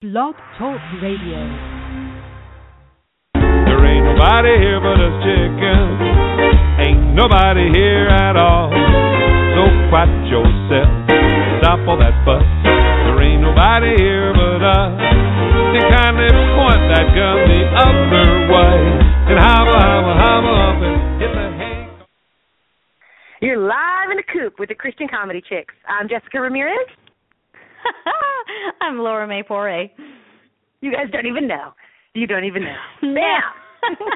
Blog Talk Radio. There ain't nobody here but us chickens. Ain't nobody here at all. So quiet yourself. Stop all that fuss. There ain't nobody here but us. And kindly point that gun the other way. And hobble, hobble, hobble up and hit the hay. You're live in the coop with the Christian Comedy Chicks. I'm Jessica Ramirez. I'm Laura May Poire. You guys don't even know. You don't even know. No. Bam!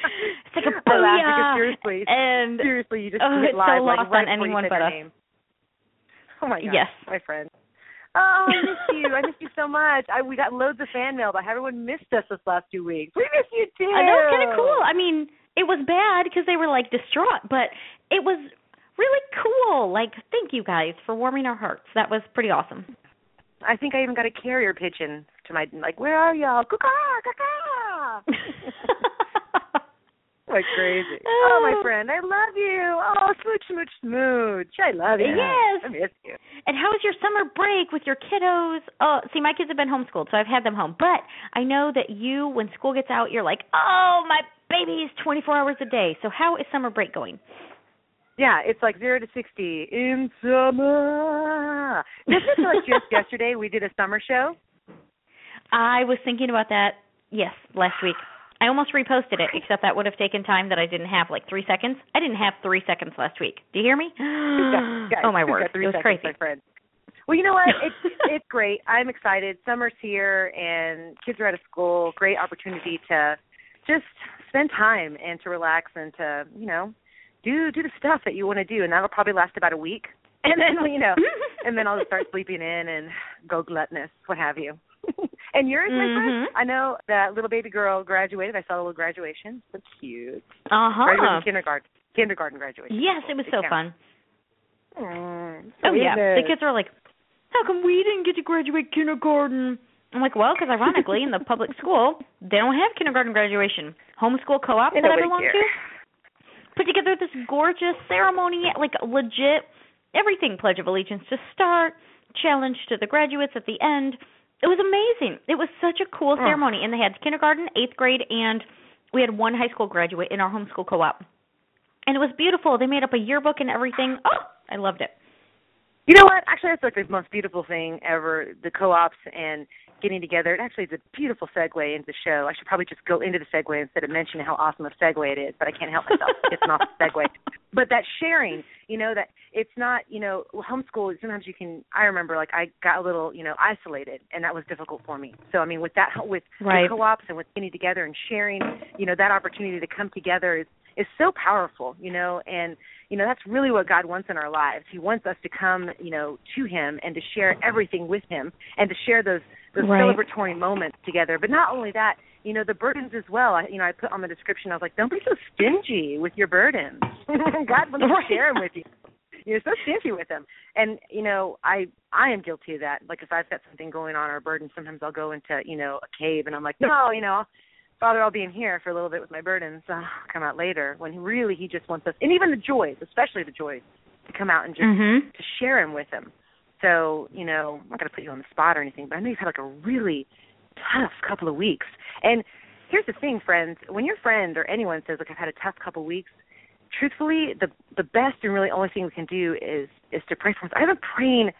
It's like a I laugh booyah. because seriously, And seriously, you just oh, it's live so like lost right on anyone but us. name. Oh my god, Yes. my friend. Oh, I miss you. I miss you so much. I we got loads of fan mail about how everyone missed us this last two weeks. We miss you too. Uh, that was kind of cool. I mean, it was bad because they were like distraught, but it was really cool. Like, thank you guys for warming our hearts. That was pretty awesome. I think I even got a carrier pigeon to my like, where are y'all? Caw caw like crazy. Oh, my oh. friend, I love you. Oh, smooch, smooch, smooch. I love you. Yes. I miss you. And how was your summer break with your kiddos? Oh, see, my kids have been homeschooled, so I've had them home. But I know that you, when school gets out, you're like, oh, my baby is 24 hours a day. So how is summer break going? Yeah, it's like zero to sixty in summer. It feel like just yesterday we did a summer show? I was thinking about that, yes, last week. I almost reposted it, except that would have taken time that I didn't have, like three seconds. I didn't have three seconds last week. Do you hear me? Guys, oh my word, three it was seconds, crazy. Well, you know what? It's it's great. I'm excited. Summer's here, and kids are out of school. Great opportunity to just spend time and to relax and to you know do do the stuff that you want to do, and that'll probably last about a week. And then you know, and then I'll just start sleeping in and go gluttonous, what have you. and yours, my friend? Mhm. I know that little baby girl graduated. I saw the little graduation. So cute. Uh huh. from kindergarten. Kindergarten graduation. Yes, it was so fun. Mm, Oh yeah, the kids were like, "How come we didn't get to graduate kindergarten?" I'm like, "Well, because ironically, in the public school, they don't have kindergarten graduation. Homeschool co-op that I belong to put together this gorgeous ceremony, like legit everything Pledge of Allegiance to start, challenge to the graduates at the end. It was amazing. It was such a cool Oh. ceremony, and they had kindergarten, eighth grade, and we had one high school graduate in our homeschool co-op, and it was beautiful. They made up a yearbook and everything. Oh, I loved it. You know what? Actually, that's like the most beautiful thing ever. The co-ops and getting together. It actually is a beautiful segue into the show. I should probably just go into the segue instead of mentioning how awesome a segue it is, but I can't help myself. it's an awesome segue. But that sharing, you know, that it's not, you know, homeschool. Sometimes you can. I remember, like, I got a little, you know, isolated, and that was difficult for me. So, I mean, with that, with Right. the co-ops and with getting together and sharing, you know, that opportunity to come together is is so powerful, you know, and you know that's really what God wants in our lives. He wants us to come, you know, to Him and to share everything with Him and to share those those Right. celebratory moments together. But not only that, you know, the burdens as well. I, you know, I put on the description. I was like, don't be so stingy with your burdens. God wants to share them with you. You're so stingy with them, and you know, I I am guilty of that. Like if I've got something going on or a burden, sometimes I'll go into you know a cave and I'm like, no, you know, Father, I'll be in here for a little bit with my burdens. Uh, come out later. When really He just wants us, and even the joys, especially the joys, to come out and just Mhm. to share Him with Him. So you know, I'm not going to put you on the spot or anything, but I know you've had like a really tough couple of weeks. And here's the thing, friends: when your friend or anyone says, "Like I've had a tough couple of weeks," truthfully, the the best and really only thing we can do is is to pray for us. I've been praying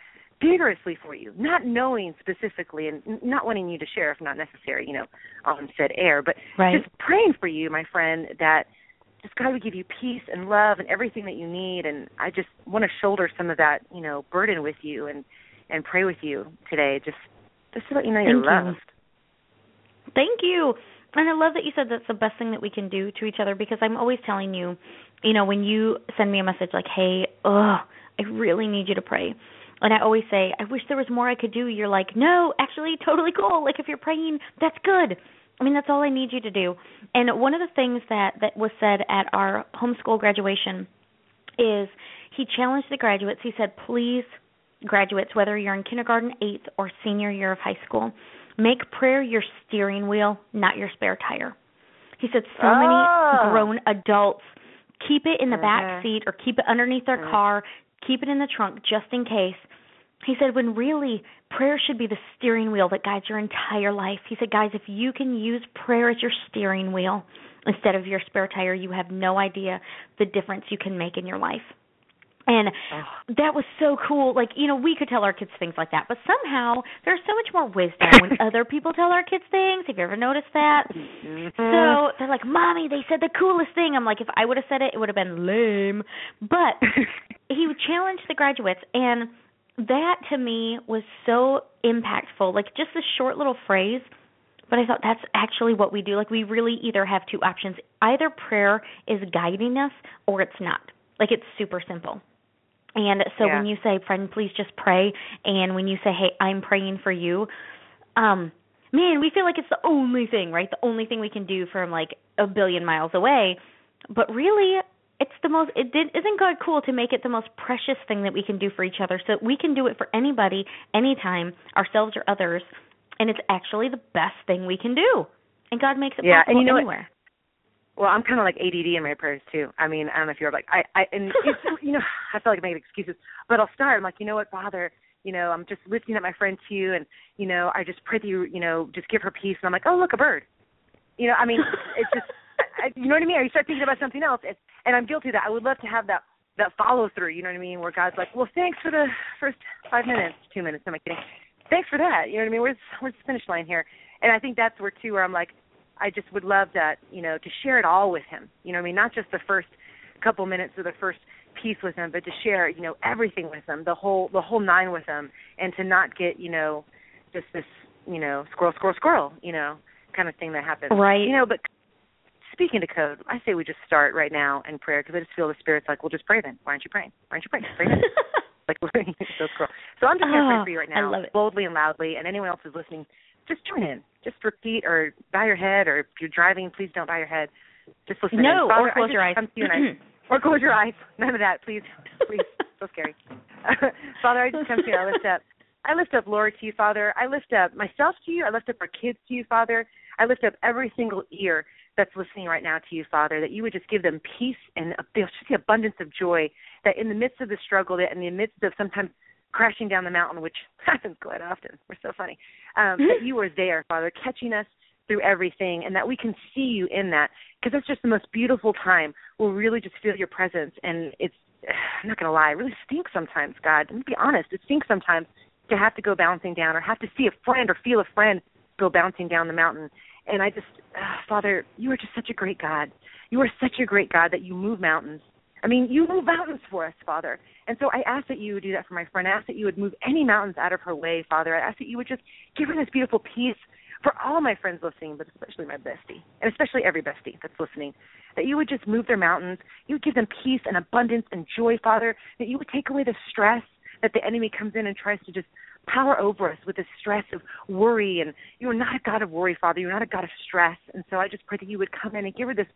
vigorously for you, not knowing specifically and not wanting you to share if not necessary, you know, on said air, but Right. just praying for you, my friend, that just God would give you peace and love and everything that you need. And I just want to shoulder some of that, you know, burden with you and and pray with you today, just just to let you know you're you. loved. Thank you. And I love that you said that's the best thing that we can do to each other because I'm always telling you, you know, when you send me a message like, "Hey, ugh, I really need you to pray." And I always say, "I wish there was more I could do." You're like, "No, actually totally cool. Like if you're praying, that's good." I mean, that's all I need you to do. And one of the things that that was said at our homeschool graduation is he challenged the graduates. He said, "Please, graduates, whether you're in kindergarten, 8th, or senior year of high school, make prayer your steering wheel, not your spare tire." He said so Ah. many grown adults keep it in the Mhm. back seat or keep it underneath their Mhm. car, keep it in the trunk just in case. He said when really prayer should be the steering wheel that guides your entire life. He said, guys, if you can use prayer as your steering wheel instead of your spare tire, you have no idea the difference you can make in your life. And Oh. that was so cool. Like, you know, we could tell our kids things like that, but somehow there's so much more wisdom when other people tell our kids things. Have you ever noticed that? Mhm. So they're like, Mommy, they said the coolest thing. I'm like, if I would have said it, it would have been lame. But he would challenge the graduates and that to me was so impactful. Like just a short little phrase but i thought that's actually what we do. Like we really either have two options. Either prayer is guiding us or it's not. Like it's super simple. And so Yeah. when you say friend please just pray and when you say hey i'm praying for you um man we feel like it's the only thing right? The only thing we can do from like a billion miles away. But really it's the most it did isn't god cool to make it the most precious thing that we can do for each other so we can do it for anybody anytime ourselves or others and it's actually the best thing we can do and god makes it Yeah, and possible you know what? anywhere Well, I'm kind of like ADD in my prayers too. I mean, I don't know if you're like I, I, and it's, you know, I feel like I'm making excuses, but I'll start. I'm like, you know what, Father, you know, I'm just lifting up my friend to you, and you know, I just pray that you, you know, just give her peace. And I'm like, oh, look, a bird. You know, I mean, it's just, I, you know what I mean? Or you start thinking about something else, and, and I'm guilty of that. I would love to have that that follow through. You know what I mean? Where God's like, well, thanks for the first five minutes, two minutes. Am I kidding? Thanks for that. You know what I mean? Where's where's the finish line here? And I think that's where too, where I'm like, I just would love that, you know, to share it all with him. You know what I mean? Not just the first couple minutes or the first piece with him, but to share, you know, everything with him, the whole the whole nine with him, and to not get, you know, just this, you know, squirrel, squirrel, squirrel, you know, kind of thing that happens. Right. You know, but speaking to code, I say we just start right now in prayer because I just feel the spirit's like, well, just pray then. Why aren't you praying? Why aren't you praying? Pray then. like we're praying so squirrel. So I'm just going to Oh, pray for you right I now, love it. boldly and loudly, and anyone else who's listening, just join in. Just repeat or bow your head, or if you're driving, please don't bow your head. Just listen. no. Father, or close your eyes you I, or close your eyes. None of that, please. Please. so scary. Father, I just come to you. I lift up. I lift up Laura to you, Father. I lift up myself to you. I lift up our kids to you, Father. I lift up every single ear that's listening right now to you, Father, that you would just give them peace and just the abundance of joy, that in the midst of the struggle, that in the midst of sometimes crashing down the mountain, which happens quite often, we're so funny, um, that you are there, Father, catching us through everything, and that we can see you in that, because that's just the most beautiful time. We'll really just feel your presence, and it's, I'm not going to lie, it really stinks sometimes, God. Let me be honest, it stinks sometimes to have to go bouncing down or have to see a friend or feel a friend go bouncing down the mountain. And I just, uh, Father, you are just such a great God. You are such a great God that you move mountains. I mean, you move mountains for us, Father. And so I ask that you would do that for my friend. I ask that you would move any mountains out of her way, Father. I ask that you would just give her this beautiful peace for all my friends listening, but especially my bestie, and especially every bestie that's listening, that you would just move their mountains. You would give them peace and abundance and joy, Father, that you would take away the stress that the enemy comes in and tries to just power over us with the stress of worry. And you are not a God of worry, Father. You're not a God of stress. And so I just pray that you would come in and give her this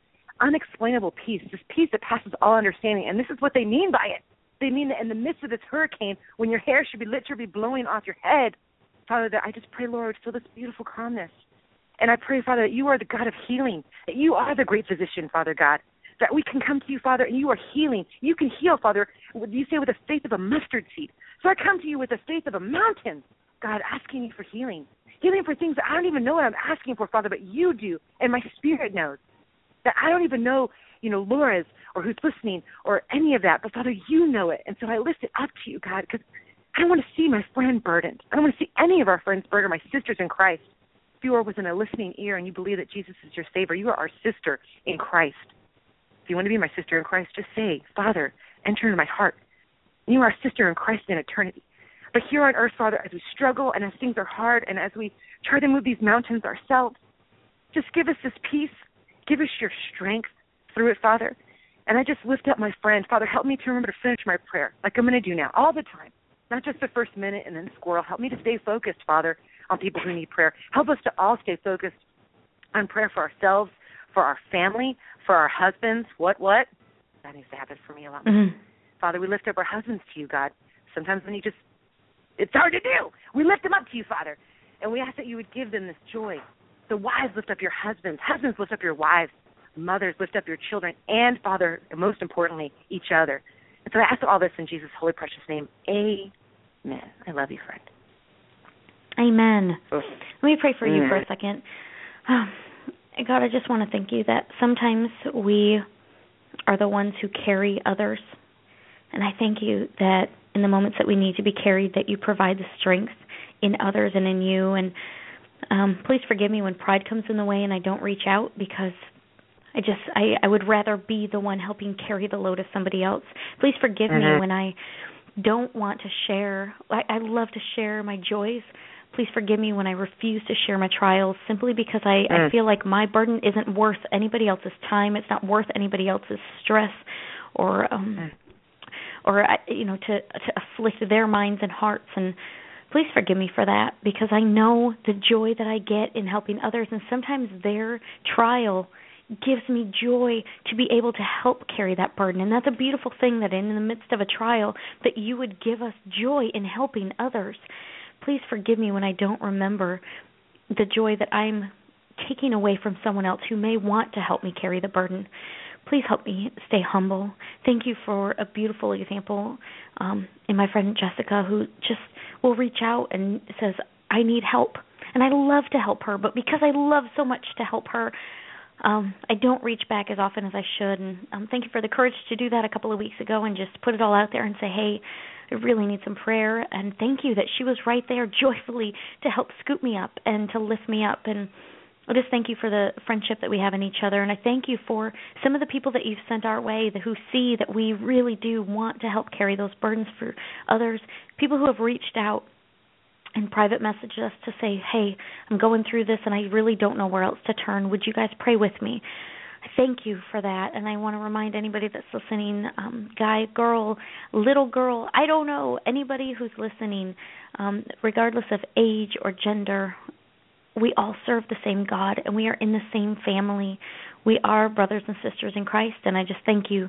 unexplainable peace, this peace that passes all understanding. And this is what they mean by it. They mean that in the midst of this hurricane, when your hair should be literally blowing off your head, Father, that I just pray, Lord, feel this beautiful calmness. And I pray, Father, that you are the God of healing, that you are the great physician, Father God, that we can come to you, Father, and you are healing. You can heal, Father, you say with the faith of a mustard seed. So I come to you with the faith of a mountain, God, asking you for healing. Healing for things that I don't even know what I'm asking for, Father, but you do, and my spirit knows. That I don't even know, you know, Laura's or who's listening or any of that, but Father, you know it. And so I lift it up to you, God, because I don't want to see my friend burdened. I don't want to see any of our friends burdened, my sisters in Christ. If you are within a listening ear and you believe that Jesus is your Savior, you are our sister in Christ. If you want to be my sister in Christ, just say, Father, enter into my heart. You are sister in Christ in eternity. But here on earth, Father, as we struggle and as things are hard and as we try to move these mountains ourselves, just give us this peace. Give us your strength through it, Father. And I just lift up my friend. Father, help me to remember to finish my prayer like I'm going to do now, all the time. Not just the first minute and then squirrel. Help me to stay focused, Father, on people who need prayer. Help us to all stay focused on prayer for ourselves, for our family, for our husbands. What, what? That needs to happen for me a lot more. Mhm. Father, we lift up our husbands to you, God. Sometimes when you just, it's hard to do. We lift them up to you, Father. And we ask that you would give them this joy. The wives lift up your husbands. Husbands lift up your wives. Mothers lift up your children. And, Father, most importantly, each other. And so I ask all this in Jesus' holy, precious name. Amen. I love you, friend. Amen. Oh. Let me pray for you for a second. Um, God, I just want to thank you that sometimes we are the ones who carry others. And I thank you that in the moments that we need to be carried, that you provide the strength in others and in you. And um, please forgive me when pride comes in the way and I don't reach out because I just I, I would rather be the one helping carry the load of somebody else. Please forgive me Mhm. when I don't want to share. I, I love to share my joys. Please forgive me when I refuse to share my trials simply because I, I Mm. feel like my burden isn't worth anybody else's time. It's not worth anybody else's stress or um Mm. Or uh, you know to to afflict their minds and hearts. And please forgive me for that because I know the joy that I get in helping others. And sometimes their trial gives me joy to be able to help carry that burden. And that's a beautiful thing that in the midst of a trial that you would give us joy in helping others. Please forgive me when I don't remember the joy that I'm taking away from someone else who may want to help me carry the burden please help me stay humble. Thank you for a beautiful example um, in my friend Jessica, who just will reach out and says, I need help. And I love to help her, but because I love so much to help her, um, I don't reach back as often as I should. And um, thank you for the courage to do that a couple of weeks ago and just put it all out there and say, hey, I really need some prayer. And thank you that she was right there joyfully to help scoop me up and to lift me up. And I just thank you for the friendship that we have in each other, and I thank you for some of the people that you've sent our way who see that we really do want to help carry those burdens for others. People who have reached out and private messaged us to say, "Hey, I'm going through this, and I really don't know where else to turn. Would you guys pray with me?" I thank you for that, and I want to remind anybody that's listening, um, guy, girl, little girl, I don't know, anybody who's listening, um, regardless of age or gender, we all serve the same God and we are in the same family. We are brothers and sisters in Christ, and I just thank you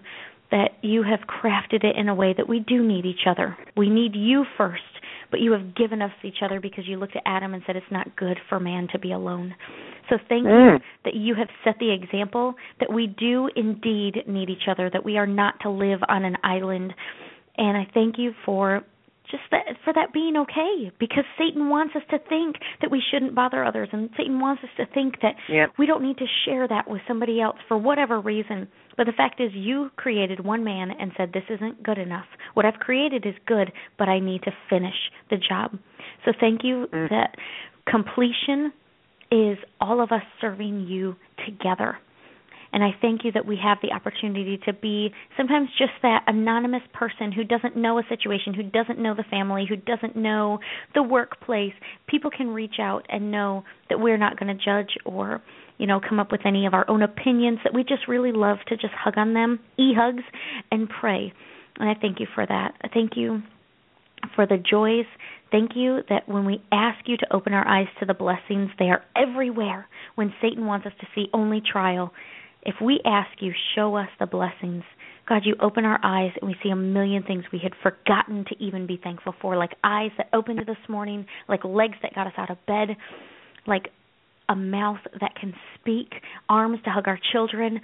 that you have crafted it in a way that we do need each other. We need you first, but you have given us each other because you looked at Adam and said it's not good for man to be alone. So thank you Mm. that you have set the example that we do indeed need each other, that we are not to live on an island. And I thank you for just that for that being okay because Satan wants us to think that we shouldn't bother others and Satan wants us to think that Yep. we don't need to share that with somebody else for whatever reason. But the fact is you created one man and said this isn't good enough. What I've created is good, but I need to finish the job. So thank you Mm. that completion is all of us serving you together. And I thank you that we have the opportunity to be sometimes just that anonymous person who doesn't know a situation, who doesn't know the family, who doesn't know the workplace. People can reach out and know that we're not going to judge or, you know, come up with any of our own opinions, that we just really love to just hug on them, e hugs, and pray. And I thank you for that. I thank you for the joys. Thank you that when we ask you to open our eyes to the blessings, they are everywhere. When Satan wants us to see only trial, if we ask you, show us the blessings. God, you open our eyes and we see a million things we had forgotten to even be thankful for, like eyes that opened this morning, like legs that got us out of bed, like a mouth that can speak, arms to hug our children.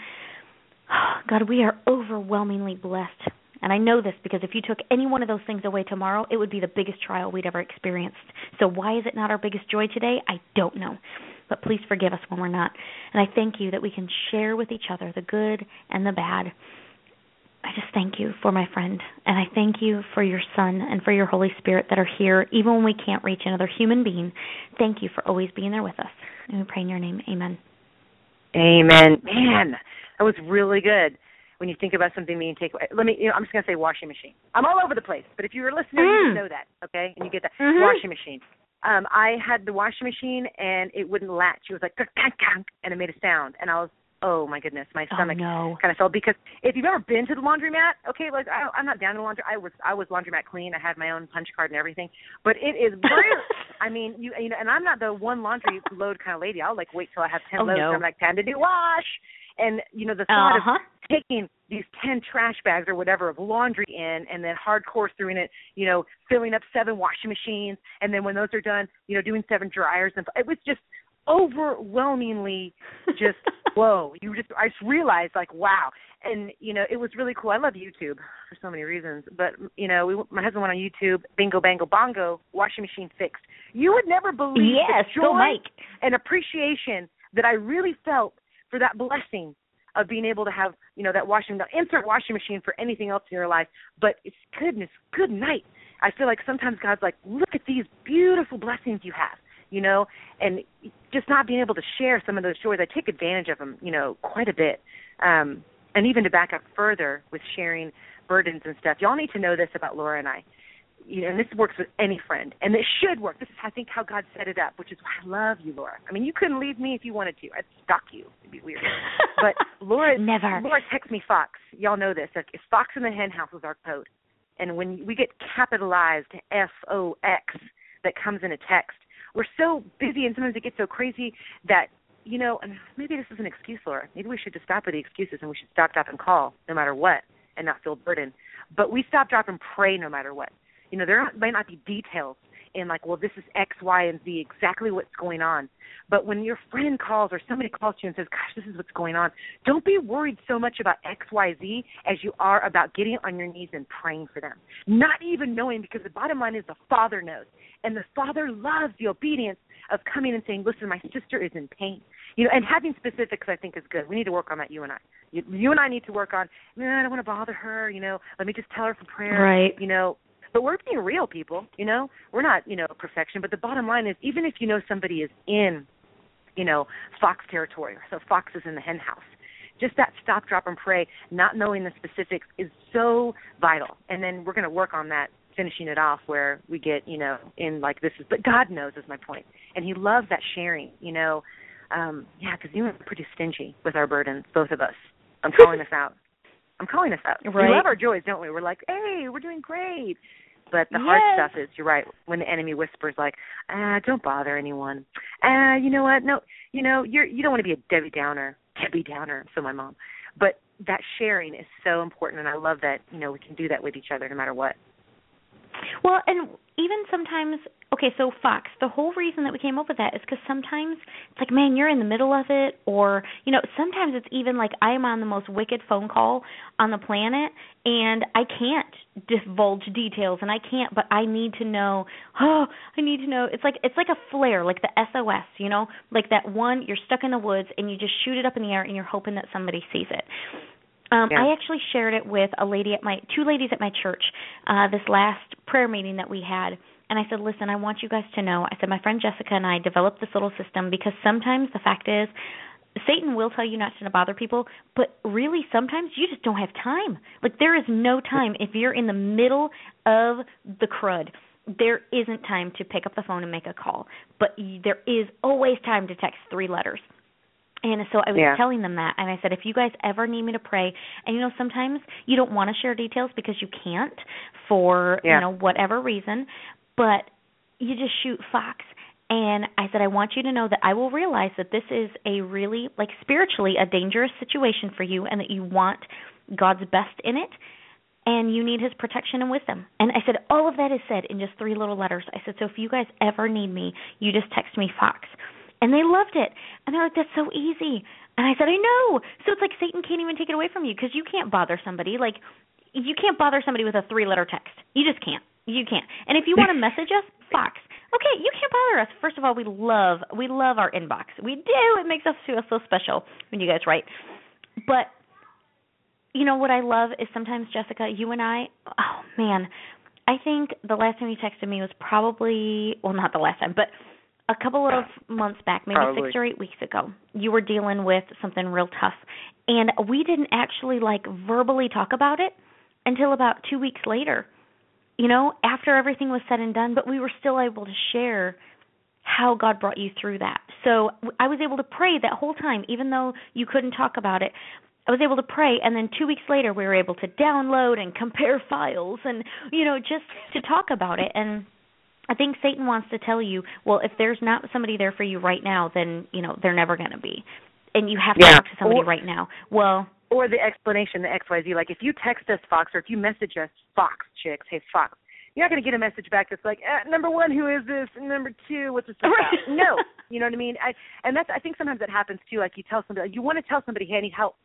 God, we are overwhelmingly blessed. And I know this because if you took any one of those things away tomorrow, it would be the biggest trial we'd ever experienced. So why is it not our biggest joy today? I don't know. But please forgive us when we're not. And I thank you that we can share with each other the good and the bad. I just thank you for my friend. And I thank you for your son and for your Holy Spirit that are here even when we can't reach another human being. Thank you for always being there with us. And we pray in your name. Amen. Amen. Man, that was really good. When you think about something being taken, let me. You know, I'm just gonna say washing machine. I'm all over the place, but if you're listening, listener, you Mm. know that, okay? And you get that Mhm. washing machine. Um, I had the washing machine and it wouldn't latch. It was like and it made a sound, and I was, oh my goodness, my stomach Oh, stomach no. kind of felt because if you've ever been to the laundromat, okay, like I, I'm not down to the laundry. I was I was laundromat clean. I had my own punch card and everything, but it is weird. I mean, you you know, and I'm not the one laundry load kind of lady. I'll like wait till I have ten Oh, loads. no. And I'm like time to do wash, and you know the thought Uh-huh. of taking these 10 trash bags or whatever of laundry in and then hardcore through it, you know, filling up seven washing machines and then when those are done, you know, doing seven dryers and it was just overwhelmingly just whoa, you just I just realized like wow. And you know, it was really cool. I love YouTube for so many reasons, but you know, we my husband went on YouTube, bingo bango bongo, washing machine fixed. You would never believe yes, the joy Mike. and appreciation that I really felt for that blessing of being able to have, you know, that washing the insert washing machine for anything else in your life. But it's goodness, good night. I feel like sometimes God's like, look at these beautiful blessings you have, you know, and just not being able to share some of those joys. I take advantage of them, you know, quite a bit. Um, and even to back up further with sharing burdens and stuff, y'all need to know this about Laura and I you know, and this works with any friend, and it should work. This is, I think, how God set it up, which is why I love you, Laura. I mean, you couldn't leave me if you wanted to. I'd stalk you. It'd be weird. but Laura, never. Laura texts me Fox. Y'all know this. Like, if Fox in the Hen House was our code, and when we get capitalized F O X that comes in a text, we're so busy, and sometimes it gets so crazy that you know, and maybe this is an excuse, Laura. Maybe we should just stop with the excuses and we should stop, drop, and call no matter what, and not feel burdened. But we stop, drop, and pray no matter what you know, there might not be details in like, well, this is X, Y, and Z, exactly what's going on. But when your friend calls or somebody calls you and says, gosh, this is what's going on, don't be worried so much about X, Y, Z as you are about getting on your knees and praying for them. Not even knowing, because the bottom line is the Father knows. And the Father loves the obedience of coming and saying, listen, my sister is in pain. You know, and having specifics I think is good. We need to work on that, you and I. You, you and I need to work on, man, I don't want to bother her, you know, let me just tell her for prayer. Right. You know, but we're being real people, you know. We're not, you know, perfection. But the bottom line is, even if you know somebody is in, you know, fox territory, so fox is in the hen house. Just that stop, drop, and pray, not knowing the specifics, is so vital. And then we're going to work on that, finishing it off where we get, you know, in like this is. But God knows is my point, and He loves that sharing, you know. Um, yeah, because you are pretty stingy with our burdens, both of us. I'm calling this out. I'm calling us out. Right. We love our joys, don't we? We're like, hey, we're doing great. But the yes. hard stuff is, you're right, when the enemy whispers like, ah, don't bother anyone. Ah, you know what? No, you know, you're you don't want to be a Debbie Downer, Debbie Downer. So my mom, but that sharing is so important, and I love that you know we can do that with each other no matter what. Well, and even sometimes, okay, so Fox, the whole reason that we came up with that is because sometimes it's like, man, you're in the middle of it, or, you know, sometimes it's even like I'm on the most wicked phone call on the planet, and I can't divulge details, and I can't, but I need to know, oh, I need to know. It's like, it's like a flare, like the SOS, you know, like that one, you're stuck in the woods, and you just shoot it up in the air, and you're hoping that somebody sees it. Um, Yeah. I actually shared it with a lady at my two ladies at my church uh, this last prayer meeting that we had, and I said, "Listen, I want you guys to know." I said, "My friend Jessica and I developed this little system because sometimes the fact is." Satan will tell you not to bother people, but really sometimes you just don't have time. Like there is no time if you're in the middle of the crud. There isn't time to pick up the phone and make a call, but there is always time to text three letters. And so I was Yeah. telling them that, and I said, if you guys ever need me to pray, and you know, sometimes you don't want to share details because you can't for Yeah. you know whatever reason, but you just shoot Fox. And I said, I want you to know that I will realize that this is a really, like, spiritually a dangerous situation for you, and that you want God's best in it, and you need His protection and wisdom. And I said, all of that is said in just three little letters. I said, so if you guys ever need me, you just text me Fox and they loved it. And they're like that's so easy. And i said i know. So it's like satan can't even take it away from you because you can't bother somebody. Like you can't bother somebody with a three letter text. You just can't. You can't. And if you want to message us fox. Okay you can't bother us. First of all we love we love our inbox. We do. It makes us feel so special when you guys write. But you know what i love is sometimes jessica you and i oh man. I think the last time you texted me was probably well not the last time but a couple of months back, maybe Probably. six or eight weeks ago, you were dealing with something real tough, and we didn't actually like verbally talk about it until about two weeks later. You know, after everything was said and done, but we were still able to share how God brought you through that. So I was able to pray that whole time, even though you couldn't talk about it. I was able to pray, and then two weeks later, we were able to download and compare files, and you know, just to talk about it. And I think Satan wants to tell you, well, if there's not somebody there for you right now, then you know they're never going to be, and you have to Yeah. talk to somebody Or- right now. Well, or the explanation, the XYZ. Like if you text us Fox or if you message us Fox chicks, hey Fox, you're not going to get a message back that's like, eh, number one, who is this? And number two, what's this about? no, you know what I mean. I and that's I think sometimes that happens too. Like you tell somebody, you want to tell somebody, hey, I need help,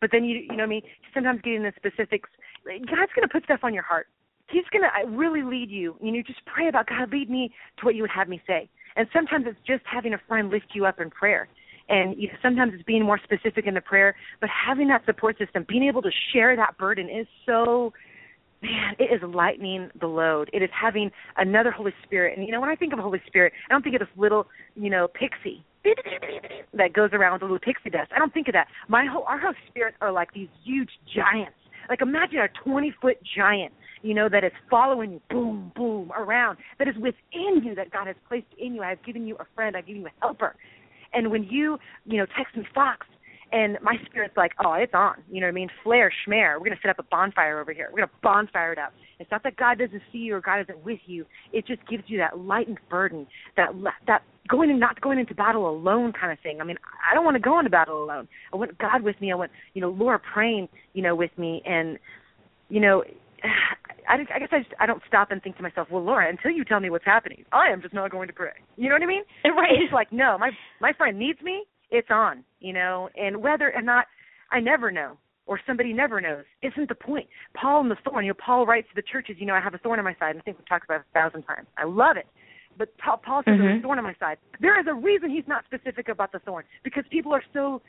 but then you you know what I mean. Sometimes getting the specifics, God's going to put stuff on your heart. He's going to really lead you. You know, just pray about God, lead me to what you would have me say. And sometimes it's just having a friend lift you up in prayer. And you know, sometimes it's being more specific in the prayer but having that support system being able to share that burden is so man it is lightening the load. It is having another holy spirit. And you know when i think of holy spirit i don't think of this little you know pixie that goes around with a little pixie dust. I don't think of that. My whole our holy spirits are like these huge giants. Like imagine a 20 foot giant you know that is following you boom boom around that is within you that god has placed in you i have given you a friend i've given you a helper and when you, you know, text me Fox, and my spirit's like, oh, it's on. You know what I mean? Flare, schmare. We're gonna set up a bonfire over here. We're gonna bonfire it up. It's not that God doesn't see you or God isn't with you. It just gives you that lightened burden, that that going and not going into battle alone kind of thing. I mean, I don't want to go into battle alone. I want God with me. I want you know Laura praying, you know, with me, and you know, I, I guess I just I don't stop and think to myself, well, Laura, until you tell me what's happening, I am just not going to pray. You know what I mean? Right. It's like no, my my friend needs me. It's on. You know, and whether or not I never know, or somebody never knows, isn't the point. Paul and the thorn. You know, Paul writes to the churches, you know, I have a thorn on my side. And I think we've talked about it a thousand times. I love it. But Paul, Paul says mm-hmm. there's a thorn on my side. There is a reason he's not specific about the thorn because people are so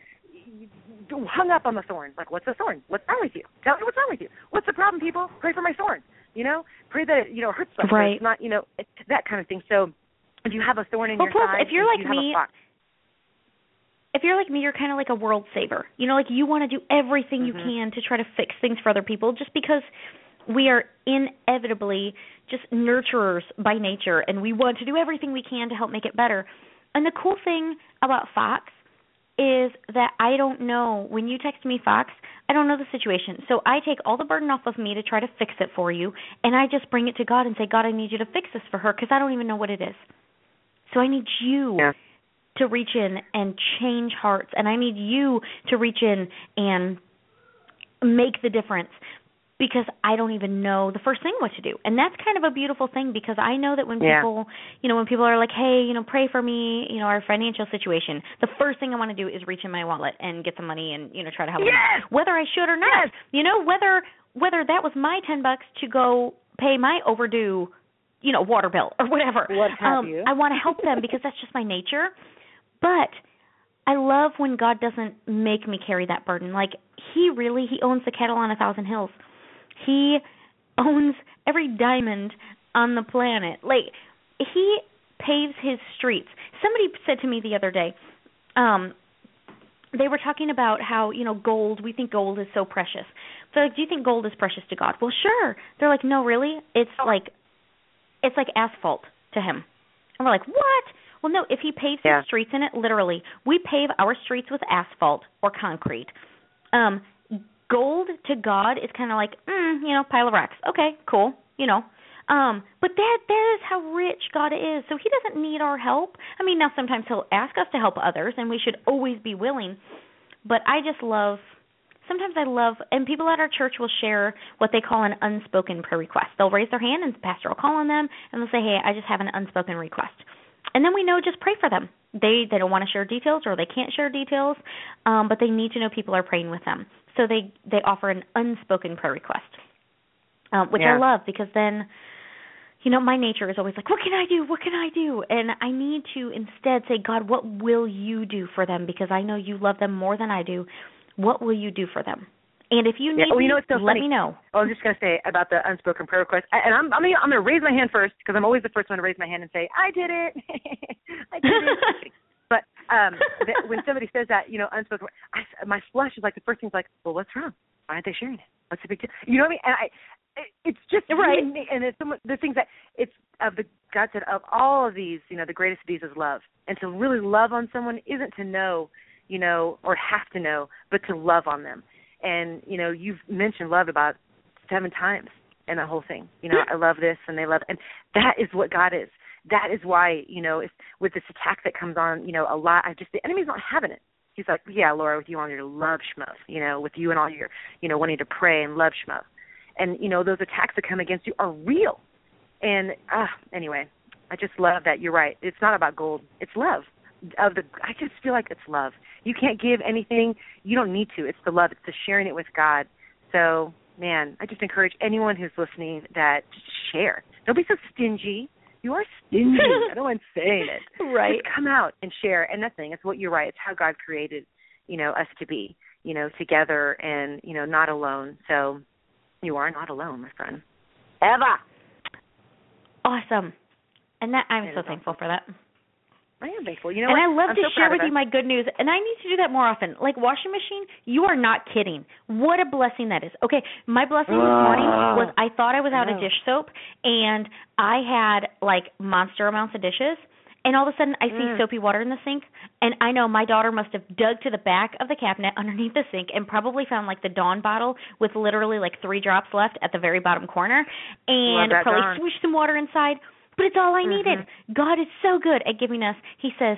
hung up on the thorn. Like, what's the thorn? What's wrong with you? Tell me what's wrong with you. What's the problem, people? Pray for my thorn. You know, pray that it, you know hurts something. Right. It's not you know it, that kind of thing. So, if you have a thorn in well, your plus, side, if you're like you me, if you're like me, you're kind of like a world saver. You know, like you want to do everything mm-hmm. you can to try to fix things for other people, just because we are inevitably just nurturers by nature, and we want to do everything we can to help make it better. And the cool thing about Fox is that I don't know when you text me Fox, I don't know the situation. So I take all the burden off of me to try to fix it for you and I just bring it to God and say, "God, I need you to fix this for her because I don't even know what it is." So I need you yeah. to reach in and change hearts and I need you to reach in and make the difference because I don't even know the first thing what to do. And that's kind of a beautiful thing because I know that when yeah. people, you know, when people are like, "Hey, you know, pray for me, you know, our financial situation." The first thing I want to do is reach in my wallet and get some money and, you know, try to help yes! them. Whether I should or not. Yes! You know, whether whether that was my 10 bucks to go pay my overdue, you know, water bill or whatever. What have um, you? I want to help them because that's just my nature. But I love when God doesn't make me carry that burden. Like he really he owns the cattle on a thousand hills he owns every diamond on the planet. Like he paves his streets. Somebody said to me the other day, um, they were talking about how you know gold. We think gold is so precious. So like, do you think gold is precious to God? Well, sure. They're like, no, really. It's like, it's like asphalt to him. And we're like, what? Well, no. If he paves yeah. his streets in it, literally, we pave our streets with asphalt or concrete. Um, gold to God is kind of like, mm, you know, pile of rocks. Okay, cool, you know. Um, but that that is how rich God is. So he doesn't need our help. I mean, now sometimes he'll ask us to help others and we should always be willing. But I just love sometimes I love and people at our church will share what they call an unspoken prayer request. They'll raise their hand and the pastor will call on them and they'll say, "Hey, I just have an unspoken request." And then we know just pray for them. They they don't want to share details or they can't share details, um, but they need to know people are praying with them so they they offer an unspoken prayer request, um, which yeah. I love because then, you know, my nature is always like, what can I do? What can I do? And I need to instead say, God, what will you do for them? Because I know you love them more than I do. What will you do for them? And if you need yeah. well, you know, me, it's so let funny. me know. I was just going to say about the unspoken prayer request, and I'm I'm gonna, I'm going to raise my hand first because I'm always the first one to raise my hand and say I did it, I did it. Um th- when somebody says that, you know, unspoken, I, my flesh is like the first thing's like, well, what's wrong? Why aren't they sharing it? What's the big deal? You know what I mean? And I, it's just right. And it's some, the things that it's of the God said of all of these, you know, the greatest of these is love, and to really love on someone isn't to know, you know, or have to know, but to love on them. And you know, you've mentioned love about seven times in the whole thing. You know, I love this, and they love, and that is what God is that is why you know if with this attack that comes on you know a lot i just the enemy's not having it he's like yeah laura with you on your love schmo you know with you and all your you know wanting to pray and love schmo and you know those attacks that come against you are real And uh anyway, I just love that you're right. It's not about gold. It's love. Of the I just feel like it's love. You can't give anything. You don't need to. It's the love. It's the sharing it with God. So, man, I just encourage anyone who's listening that just share. Don't be so stingy. You are stingy. I don't mind saying it. Right. Just come out and share. And nothing. It's what you're right. It's how God created, you know, us to be, you know, together and, you know, not alone. So you are not alone, my friend. Eva. Awesome. And that I'm It so thankful for that. I am thankful. You know and what? I love I'm to so share with you my good news, and I need to do that more often. Like washing machine, you are not kidding. What a blessing that is. Okay, my blessing this morning was I thought I was I out of dish soap, and I had like monster amounts of dishes. And all of a sudden, I see Mm. soapy water in the sink, and I know my daughter must have dug to the back of the cabinet underneath the sink and probably found like the Dawn bottle with literally like three drops left at the very bottom corner, and probably Dawn. swished some water inside. But it's all I Mhm. needed. God is so good at giving us. He says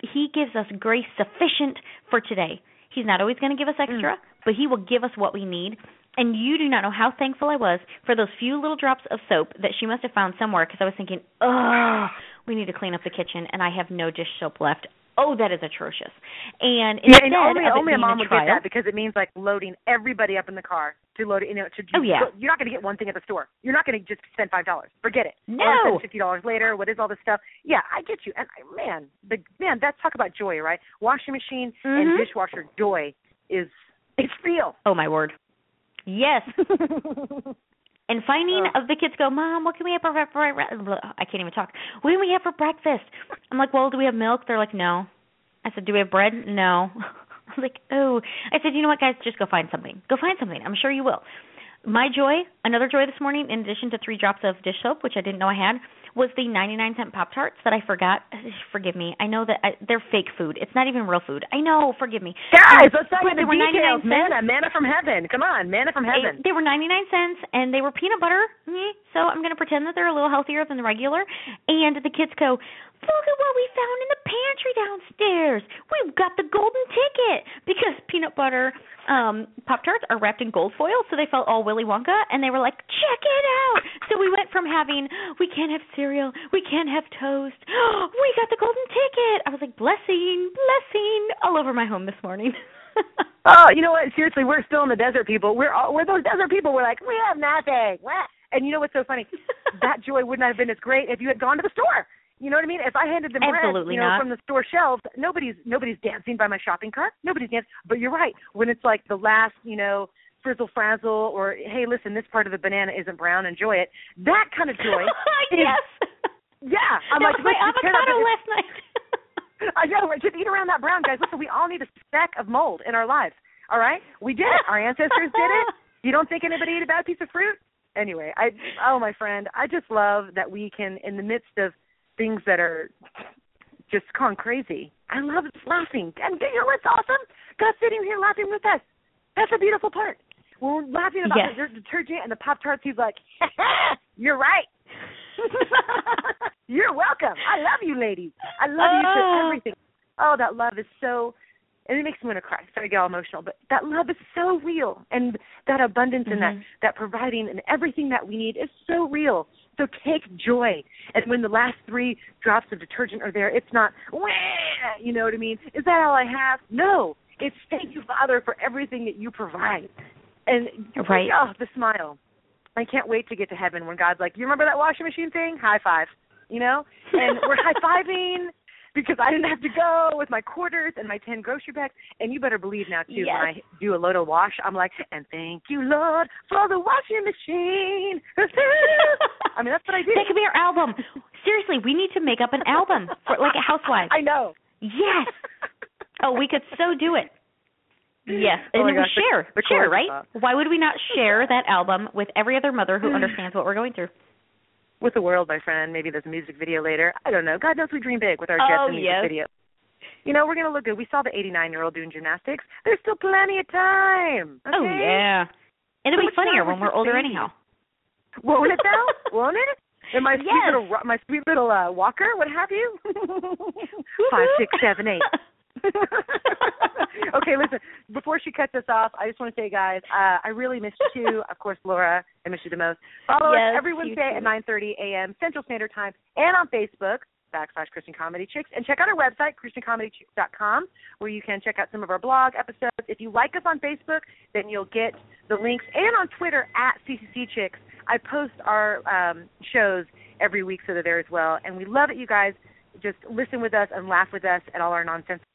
He gives us grace sufficient for today. He's not always going to give us extra, but He will give us what we need. And you do not know how thankful I was for those few little drops of soap that she must have found somewhere because I was thinking, oh, we need to clean up the kitchen, and I have no dish soap left. Oh, that is atrocious. And Yeah, and only only a mom would trial, get that because it means like loading everybody up in the car to load it. You know, to Oh, yeah. You're not going to get one thing at the store. You're not going to just spend five dollars. Forget it. No. Or spend fifty dollars later. What is all this stuff? Yeah, I get you. And I- man, the man, that's talk about joy, right? Washing machine Mhm. and dishwasher joy is it's real. oh my word, yes. And finding Oh. of the kids go, Mom, what can we have for breakfast? I can't even talk. What can we have for breakfast? I'm like, Well, do we have milk? They're like, No. I said, Do we have bread? No. I was like, Oh. I said, You know what, guys? Just go find something. Go find something. I'm sure you will. My joy, another joy this morning, in addition to three drops of dish soap, which I didn't know I had, was the 99 cent Pop Tarts that I forgot. Forgive me. I know that I, they're fake food. It's not even real food. I know. Forgive me. Guys, And- let's talk about they the were 99 details. cents. Manna, manna from heaven. Come on, manna from heaven. They, they were 99 cents and they were peanut butter. Mm, So I'm going to pretend that they're a little healthier than the regular. And the kids go, Look at what we found in the pantry downstairs. We've got the golden ticket because peanut butter um Pop Tarts are wrapped in gold foil, so they felt all Willy Wonka and they were like, Check it out. So we went from having we can't have cereal, we can't have toast. we got the golden ticket. I was like, Blessing, blessing all over my home this morning. Oh, you know what? Seriously, we're still in the desert people. We're all, we're those desert people. We're like, we have nothing. What? And you know what's so funny? that joy would not have been as great if you had gone to the store. You know what I mean? If I handed them bread, you know, not. from the store shelves, nobody's nobody's dancing by my shopping cart. Nobody's dancing. But you're right. When it's like the last, you know, frizzle frazzle, or hey, listen, this part of the banana isn't brown. Enjoy it. That kind of joy. is- yes. Yeah. I'm that like, my let's just tear that avocado last night. I know. Just eat around that brown, guys. Listen, we all need a speck of mold in our lives. All right, we did it. Our ancestors did it. You don't think anybody ate a bad piece of fruit? Anyway, I oh my friend, I just love that we can, in the midst of things that are just gone crazy. I love laughing, and you know what's awesome? God's sitting here laughing with us. That's a beautiful part. When we're laughing about Yes. the detergent and the pop tarts, he's like, "You're right." You're welcome. I love you, ladies. I love you Oh. for everything. Oh, that love is so, and it makes me want to cry. Sorry, I get all emotional, but that love is so real, and that abundance and that Mhm. that providing and everything that we need is so real. So take joy. And when the last three drops of detergent are there, it's not, "Wah," you know what I mean? Is that all I have? No. It's thank you, Father, for everything that you provide. And Right. oh, the smile. I can't wait to get to heaven when God's like, you remember that washing machine thing? High five. You know? And we're high fiving because I didn't have to go with my quarters and my 10 grocery bags. And you better believe now, too, Yes. when I do a load of wash, I'm like, and thank you, Lord, for the washing machine. I mean, that's what I do. That could be our album. Seriously, we need to make up an album for like a housewife. I know. Yes. Oh, we could so do it. Yes, Oh and then we gosh, the- share, the share, right? Why would we not share that album with every other mother who mm. understands what we're going through? With the world, my friend. Maybe there's a music video later. I don't know. God knows we dream big with our Jets Oh, and music yes. video. You know, we're going to look good. We saw the 89 year old doing gymnastics. There's still plenty of time. Okay? Oh yeah. And It'll So be funnier when we're older anyhow. Won't it though? Won't it? And my sweet little my sweet little uh, walker, what have you? Five, six, seven, eight. okay, listen. before she cuts us off, I just want to say, guys, uh, I really missed you of course, Laura, I miss you the most. Follow yes, us every Wednesday at 9:30 a.m. Central Standard Time, and on Facebook backslash Christian Comedy Chicks, and check out our website ChristianComedyChicks.com, where you can check out some of our blog episodes. If you like us on Facebook, then you'll get the links, and on Twitter at CCC Chicks. I post our um, shows every week, so they're there as well. And we love it, you guys. Just listen with us and laugh with us at all our nonsensical